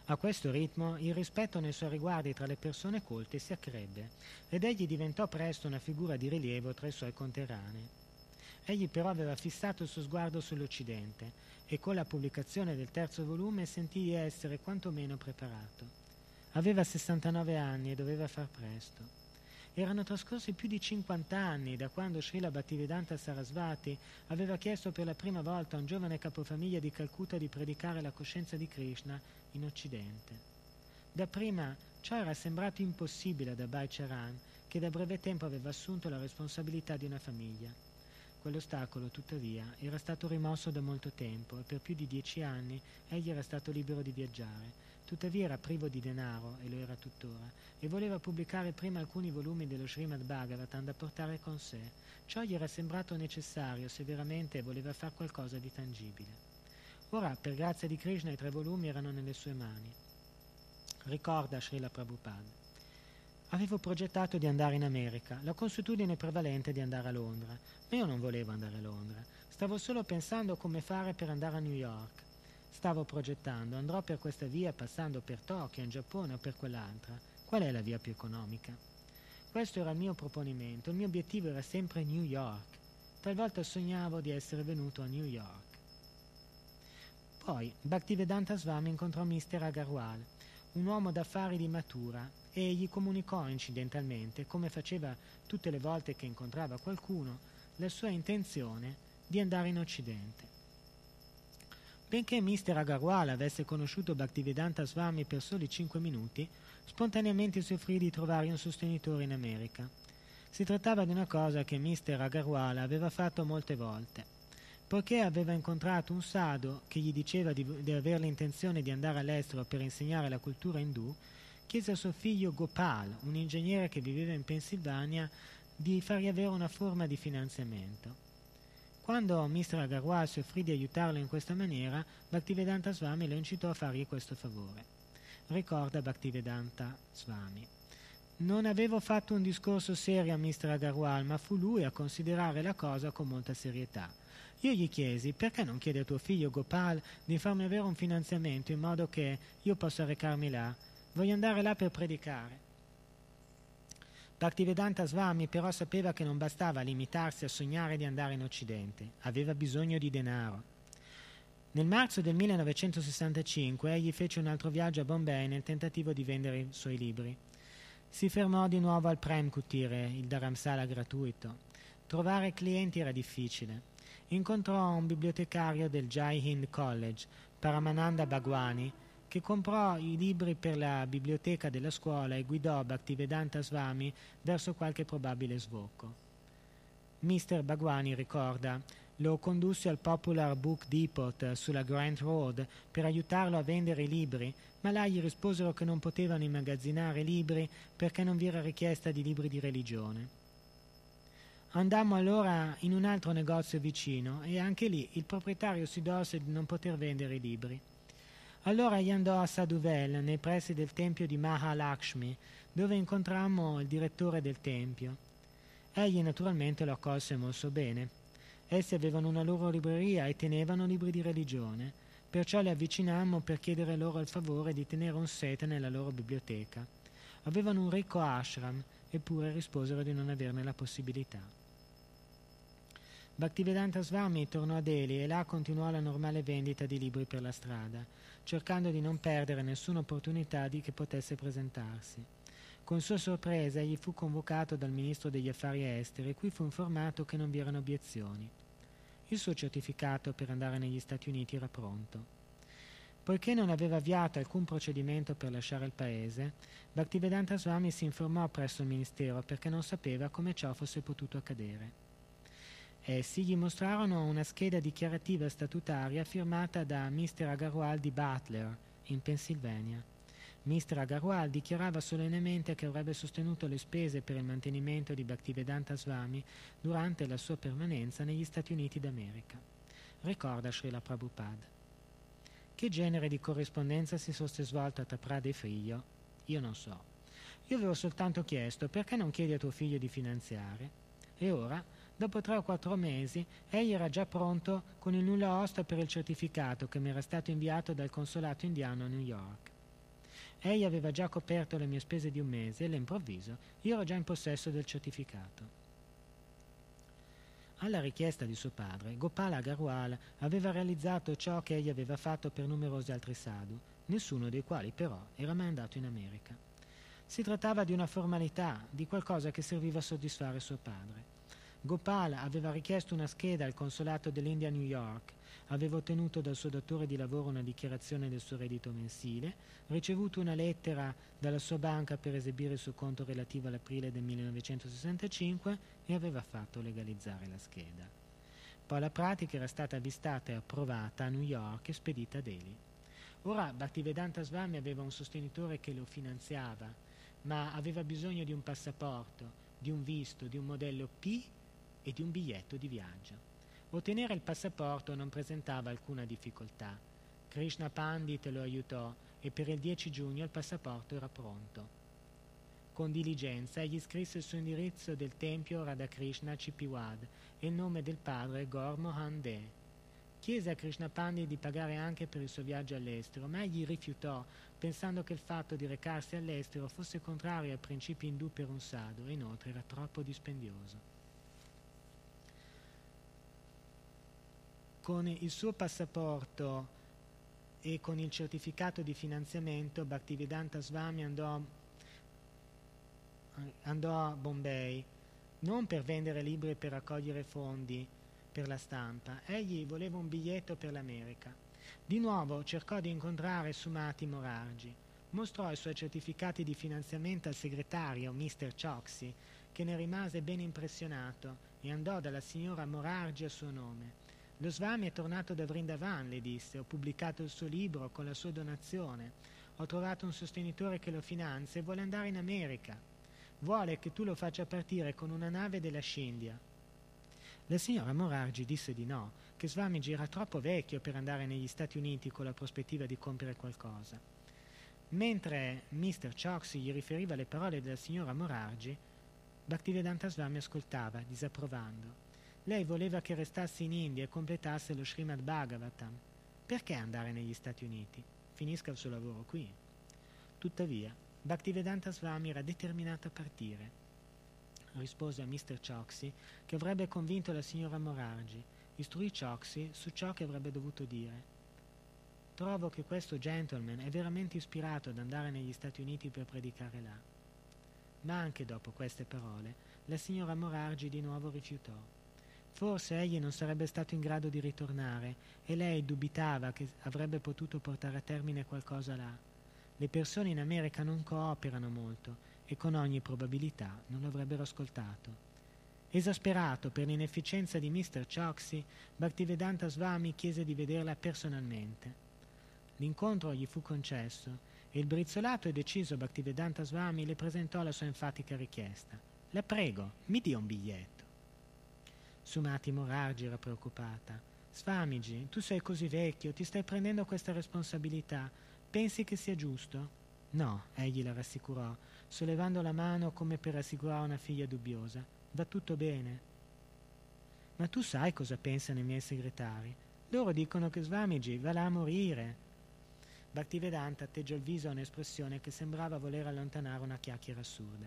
A questo ritmo il rispetto nei suoi riguardi tra le persone colte si accrebbe ed egli diventò presto una figura di rilievo tra i suoi conterranei. Egli però aveva fissato il suo sguardo sull'Occidente e con la pubblicazione del terzo volume sentì di essere quantomeno preparato. Aveva 69 anni e doveva far presto. Erano trascorsi più di 50 anni da quando Srila Bhaktivedanta Sarasvati aveva chiesto per la prima volta a un giovane capofamiglia di Calcutta di predicare la coscienza di Krishna in Occidente. Dapprima ciò era sembrato impossibile ad Abhay Charan, che da breve tempo aveva assunto la responsabilità di una famiglia. Quell'ostacolo, tuttavia, era stato rimosso da molto tempo e per più di dieci anni egli era stato libero di viaggiare, Tuttavia era privo di denaro, e lo era tuttora, e voleva pubblicare prima alcuni volumi dello Srimad Bhagavatam da portare con sé. Ciò gli era sembrato necessario se veramente voleva fare qualcosa di tangibile. Ora, per grazia di Krishna, i tre volumi erano nelle sue mani. Ricorda Srila Prabhupada. Avevo progettato di andare in America, la consuetudine prevalente è di andare a Londra, ma io non volevo andare a Londra. Stavo solo pensando come fare per andare a New York. Stavo progettando, andrò per questa via passando per Tokyo, in Giappone o per quell'altra. Qual è la via più economica? Questo era il mio proponimento, il mio obiettivo era sempre New York. Talvolta sognavo di essere venuto a New York. Poi Bhaktivedanta Swami incontrò Mr. Agarwal, un uomo d'affari di Matura, e gli comunicò incidentalmente, come faceva tutte le volte che incontrava qualcuno, la sua intenzione di andare in Occidente. Benché Mr. Agarwal avesse conosciuto Bhaktivedanta Swami per soli cinque minuti, spontaneamente si offrì di trovare un sostenitore in America. Si trattava di una cosa che Mr. Agarwal aveva fatto molte volte. Poiché aveva incontrato un sado che gli diceva di, di avere l'intenzione di andare all'estero per insegnare la cultura indù, chiese a suo figlio Gopal, un ingegnere che viveva in Pennsylvania, di fargli avere una forma di finanziamento. Quando Mr. Agarwal si offrì di aiutarlo in questa maniera, Bhaktivedanta Swami lo incitò a fargli questo favore. Ricorda Bhaktivedanta Swami. Non avevo fatto un discorso serio a Mr. Agarwal, ma fu lui a considerare la cosa con molta serietà. Io gli chiesi perché non chiede a tuo figlio Gopal di farmi avere un finanziamento in modo che io possa recarmi là. Voglio andare là per predicare. Bhaktivedanta Swami però sapeva che non bastava limitarsi a sognare di andare in Occidente, aveva bisogno di denaro. Nel marzo del 1965 egli fece un altro viaggio a Bombay nel tentativo di vendere i suoi libri. Si fermò di nuovo al Prem Kutire, il Dharamsala gratuito. Trovare clienti era difficile. Incontrò un bibliotecario del Jai Hind College, Paramananda Bhagwani, che comprò i libri per la biblioteca della scuola e guidò Bhaktivedanta Swami verso qualche probabile sbocco. Mr. Bhagwani ricorda lo condusse al Popular Book Depot sulla Grant Road per aiutarlo a vendere i libri, ma là gli risposero che non potevano immagazzinare libri perché non vi era richiesta di libri di religione. Andammo allora in un altro negozio vicino e anche lì il proprietario si dolse di non poter vendere i libri. Allora gli andò a Saduvel, nei pressi del tempio di Mahalakshmi, dove incontrammo il direttore del tempio. Egli naturalmente lo accolse molto bene. Essi avevano una loro libreria e tenevano libri di religione, perciò li avvicinammo per chiedere loro il favore di tenere un sete nella loro biblioteca. Avevano un ricco ashram, eppure risposero di non averne la possibilità. Bhaktivedanta Swami tornò a Delhi e là continuò la normale vendita di libri per la strada, cercando di non perdere nessuna opportunità di che potesse presentarsi. Con sua sorpresa egli fu convocato dal ministro degli affari esteri e qui fu informato che non vi erano obiezioni. Il suo certificato per andare negli Stati Uniti era pronto. Poiché non aveva avviato alcun procedimento per lasciare il paese, Bhaktivedanta Swami si informò presso il ministero perché non sapeva come ciò fosse potuto accadere. Essi gli mostrarono una scheda dichiarativa statutaria firmata da Mr. Agarwal di Butler, in Pennsylvania. Mr. Agarwal dichiarava solennemente che avrebbe sostenuto le spese per il mantenimento di Bhaktivedanta Swami durante la sua permanenza negli Stati Uniti d'America. Ricorda Srila Prabhupada. Che genere di corrispondenza si fosse svolta tra Prada e figlio? Io non so. Io avevo soltanto chiesto perché non chiedi a tuo figlio di finanziare? E ora, dopo tre o quattro mesi, egli era già pronto con il nulla osta per il certificato che mi era stato inviato dal consolato indiano a New York. Egli aveva già coperto le mie spese di un mese e all'improvviso io ero già in possesso del certificato. Alla richiesta di suo padre, Gopala Agarwal aveva realizzato ciò che egli aveva fatto per numerosi altri sadhu, nessuno dei quali però era mai andato in America. Si trattava di una formalità, di qualcosa che serviva a soddisfare suo padre. Gopal aveva richiesto una scheda al consolato dell'India a New York aveva ottenuto dal suo datore di lavoro una dichiarazione del suo reddito mensile, ricevuto una lettera dalla sua banca per esibire il suo conto relativo all'aprile del 1965 e aveva fatto legalizzare la scheda. Poi la pratica era stata avvistata e approvata a New York e spedita a Delhi. Ora Bhaktivedanta Swami aveva un sostenitore che lo finanziava, ma aveva bisogno di un passaporto, di un visto, di un modello P e di un biglietto di viaggio. Ottenere il passaporto non presentava alcuna difficoltà. Krishna Pandit lo aiutò e per il 10 giugno il passaporto era pronto. Con diligenza egli scrisse il suo indirizzo del tempio Radhakrishna Cipiwad e il nome del padre Gor Mohan De. Chiese a Krishna Pandit di pagare anche per il suo viaggio all'estero, ma egli rifiutò, pensando che il fatto di recarsi all'estero fosse contrario ai principi indù per un sadhu e inoltre era troppo dispendioso. Con il suo passaporto e con il certificato di finanziamento Bhaktivedanta Swami andò, andò a Bombay non per vendere libri e per raccogliere fondi per la stampa, egli voleva un biglietto per l'America. Di nuovo cercò di incontrare Sumati Morargi, mostrò i suoi certificati di finanziamento al segretario, Mr. Choksi, che ne rimase ben impressionato e andò dalla signora Morargi a suo nome. Lo Swami è tornato da Vrindavan, le disse, ho pubblicato il suo libro con la sua donazione, ho trovato un sostenitore che lo finanzia e vuole andare in America. Vuole che tu lo faccia partire con una nave della Scindia. La signora Morargi disse di no, che Swamiji era troppo vecchio per andare negli Stati Uniti con la prospettiva di compiere qualcosa. Mentre Mr. Choksi gli riferiva le parole della signora Morargi, Bhaktivedanta Swami ascoltava, disapprovando. Lei voleva che restassi in India e completasse lo Srimad Bhagavatam. Perché andare negli Stati Uniti? Finisca il suo lavoro qui. Tuttavia, Bhaktivedanta Swami era determinato a partire. Rispose a Mr. Choksi che avrebbe convinto la signora Morargi, istruì Choksi su ciò che avrebbe dovuto dire. Trovo che questo gentleman è veramente ispirato ad andare negli Stati Uniti per predicare là. Ma anche dopo queste parole, la signora Morargi di nuovo rifiutò. Forse egli non sarebbe stato in grado di ritornare e lei dubitava che avrebbe potuto portare a termine qualcosa là. Le persone in America non cooperano molto e con ogni probabilità non lo avrebbero ascoltato. Esasperato per l'inefficienza di Mr. Choksi, Bhaktivedanta Swami chiese di vederla personalmente. L'incontro gli fu concesso e il brizzolato e deciso Bhaktivedanta Swami le presentò la sua enfatica richiesta. La prego, mi dia un biglietto. Sumati Morargi era preoccupata. Sfamigi, tu sei così vecchio, ti stai prendendo questa responsabilità. Pensi che sia giusto? No, egli la rassicurò, sollevando la mano come per rassicurare una figlia dubbiosa. Va tutto bene. Ma tu sai cosa pensano i miei segretari? Loro dicono che Svamigi va là a morire. Bhaktivedanta atteggiò il viso a un'espressione che sembrava voler allontanare una chiacchiera assurda.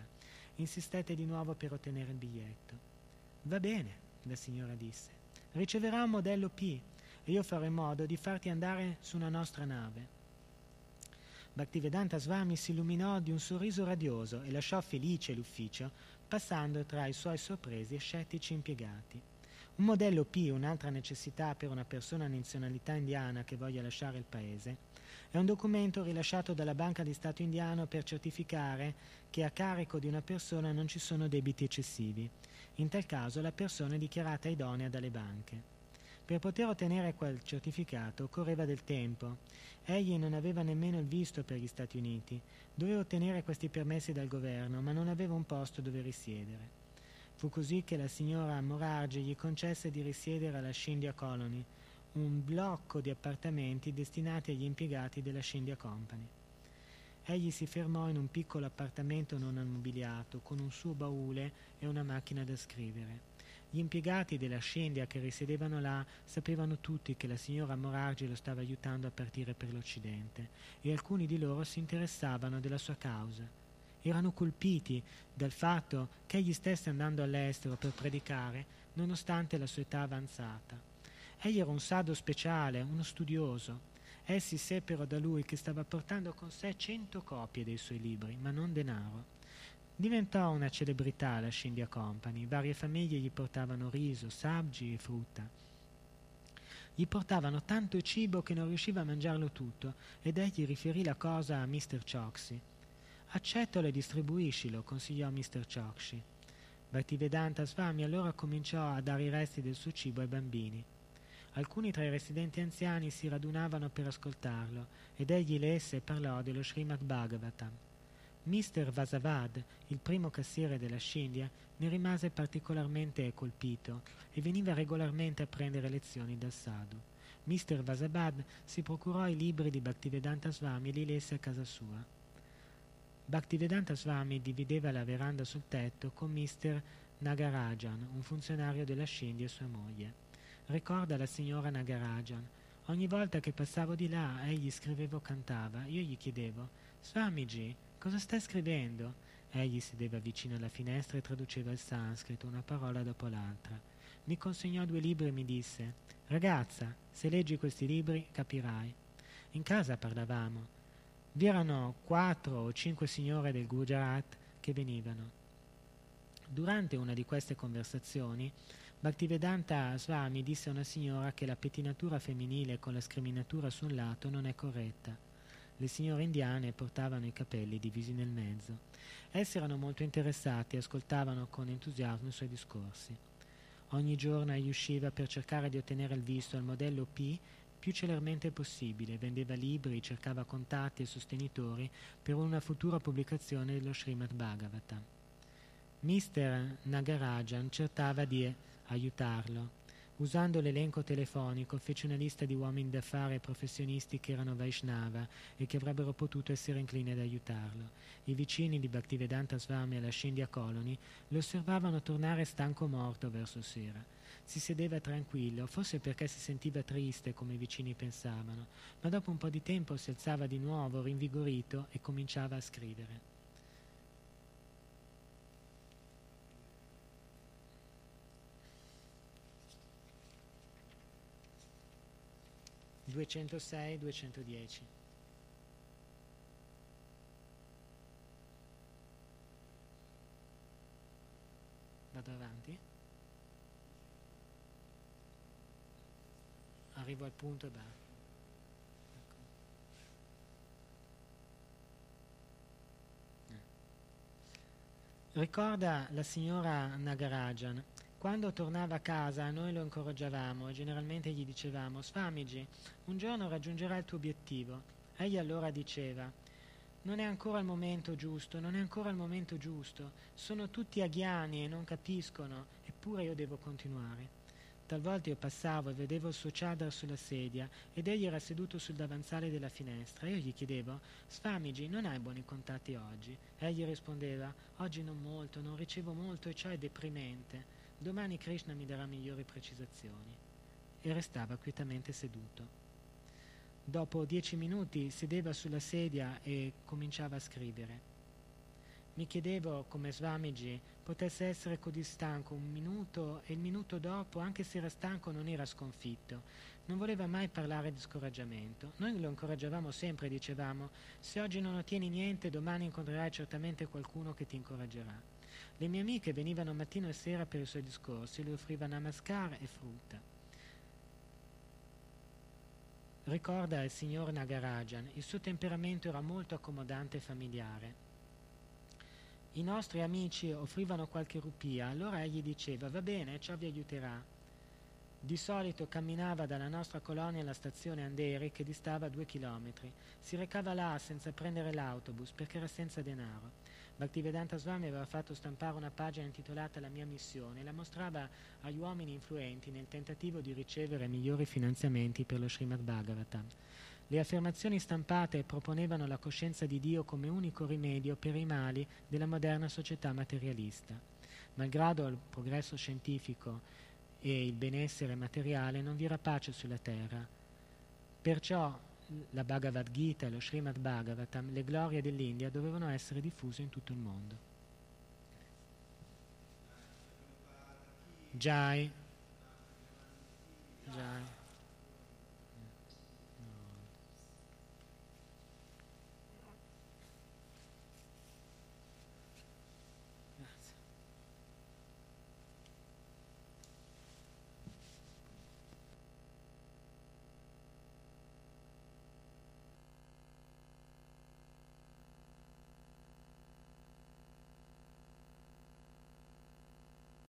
Insistette di nuovo per ottenere il biglietto. Va bene, la signora disse. Riceverà un modello P e io farò in modo di farti andare su una nostra nave. Bhaktivedanta Swami si illuminò di un sorriso radioso e lasciò felice l'ufficio, passando tra i suoi sorpresi e scettici impiegati. Un modello P, un'altra necessità per una persona a nazionalità indiana che voglia lasciare il paese, è un documento rilasciato dalla Banca di Stato indiano per certificare che a carico di una persona non ci sono debiti eccessivi. In tal caso la persona è dichiarata idonea dalle banche. Per poter ottenere quel certificato occorreva del tempo. Egli non aveva nemmeno il visto per gli Stati Uniti. Doveva ottenere questi permessi dal governo, ma non aveva un posto dove risiedere. Fu così che la signora Morargi gli concesse di risiedere alla Scindia Colony, un blocco di appartamenti destinati agli impiegati della Scindia Company. Egli si fermò in un piccolo appartamento non ammobiliato, con un suo baule e una macchina da scrivere. Gli impiegati della Scendia che risiedevano là sapevano tutti che la signora Morargi lo stava aiutando a partire per l'Occidente e alcuni di loro si interessavano della sua causa. Erano colpiti dal fatto che egli stesse andando all'estero per predicare, nonostante la sua età avanzata. Egli era un sardo speciale, uno studioso. Essi seppero da lui che stava portando con sé cento copie dei suoi libri, ma non denaro. Diventò una celebrità la Scindia Company, varie famiglie gli portavano riso, sabgi e frutta. Gli portavano tanto cibo che non riusciva a mangiarlo tutto ed egli riferì la cosa a Mr. Choksi. Accettalo e distribuiscilo, consigliò Mr. Chokshi. Bhaktivedanta Swami allora cominciò a dare i resti del suo cibo ai bambini. Alcuni tra i residenti anziani si radunavano per ascoltarlo ed egli lesse e parlò dello Srimad Bhagavatam. Mr. Vasavad, il primo cassiere della Scindia, ne rimase particolarmente colpito e veniva regolarmente a prendere lezioni dal sadhu. Mr. Vasavad si procurò i libri di Bhaktivedanta Swami e li lesse a casa sua. Bhaktivedanta Swami divideva la veranda sul tetto con Mr. Nagarajan, un funzionario della Scindia e sua moglie. Ricorda la signora Nagarajan. Ogni volta che passavo di là, egli scriveva o cantava. Io gli chiedevo, Swamiji, Cosa stai scrivendo? Egli sedeva vicino alla finestra e traduceva il sanscrito una parola dopo l'altra. Mi consegnò due libri e mi disse Ragazza, se leggi questi libri capirai. In casa parlavamo. Vi erano quattro o cinque signore del Gujarat che venivano. Durante una di queste conversazioni, Bhaktivedanta Swami disse a una signora che la pettinatura femminile con la scriminatura su un lato non è corretta. Le signore indiane portavano i capelli divisi nel mezzo. Essi erano molto interessati e ascoltavano con entusiasmo i suoi discorsi. Ogni giorno egli usciva per cercare di ottenere il visto al modello P più celermente possibile, vendeva libri, cercava contatti e sostenitori per una futura pubblicazione dello Srimad Bhagavatam. Mr. Nagarajan cercava di aiutarlo Usando l'elenco telefonico fece una lista di uomini d'affari e professionisti che erano Vaishnava e che avrebbero potuto essere inclini ad aiutarlo. I vicini di Bhaktivedanta Swami alla Scindia Colony lo osservavano tornare stanco morto verso sera. Si sedeva tranquillo, forse perché si sentiva triste come i vicini pensavano, ma dopo un po' di tempo si alzava di nuovo, rinvigorito, e cominciava a scrivere. 206, 210. Vado avanti. Arrivo al punto basta. Ecco. Eh. Ricorda la signora Nagarajan quando tornava a casa noi lo incoraggiavamo e generalmente gli dicevamo Sfamigi, un giorno raggiungerai il tuo obiettivo. Egli allora diceva non è ancora il momento giusto, non è ancora il momento giusto, sono tutti aghiani e non capiscono, eppure io devo continuare. Talvolta io passavo e vedevo il suo chadar sulla sedia ed egli era seduto sul davanzale della finestra. Io gli chiedevo, Sfamigi, non hai buoni contatti oggi? Egli rispondeva, oggi non molto, non ricevo molto e ciò è deprimente. Domani Krishna mi darà migliori precisazioni. E restava quietamente seduto. Dopo dieci minuti sedeva sulla sedia e cominciava a scrivere. Mi chiedevo come Swamiji potesse essere così stanco un minuto e il minuto dopo, anche se era stanco, non era sconfitto. Non voleva mai parlare di scoraggiamento. Noi lo incoraggiavamo sempre e dicevamo, se oggi non ottieni niente, domani incontrerai certamente qualcuno che ti incoraggerà. Le mie amiche venivano mattino e sera per i suoi discorsi, le offriva namaskar e frutta. Ricorda il signor Nagarajan, il suo temperamento era molto accomodante e familiare. I nostri amici offrivano qualche rupia, allora egli diceva va bene, ciò vi aiuterà. Di solito camminava dalla nostra colonia alla stazione Anderi che distava due chilometri. Si recava là senza prendere l'autobus perché era senza denaro. Bhaktivedanta Swami aveva fatto stampare una pagina intitolata La mia missione e la mostrava agli uomini influenti nel tentativo di ricevere migliori finanziamenti per lo Srimad Bhagavatam. Le affermazioni stampate proponevano la coscienza di Dio come unico rimedio per i mali della moderna società materialista. Malgrado il progresso scientifico e il benessere materiale non vi era pace sulla terra. Perciò la Bhagavad Gita e lo Srimad Bhagavatam, le glorie dell'India, dovevano essere diffuse in tutto il mondo. Jai. Jai.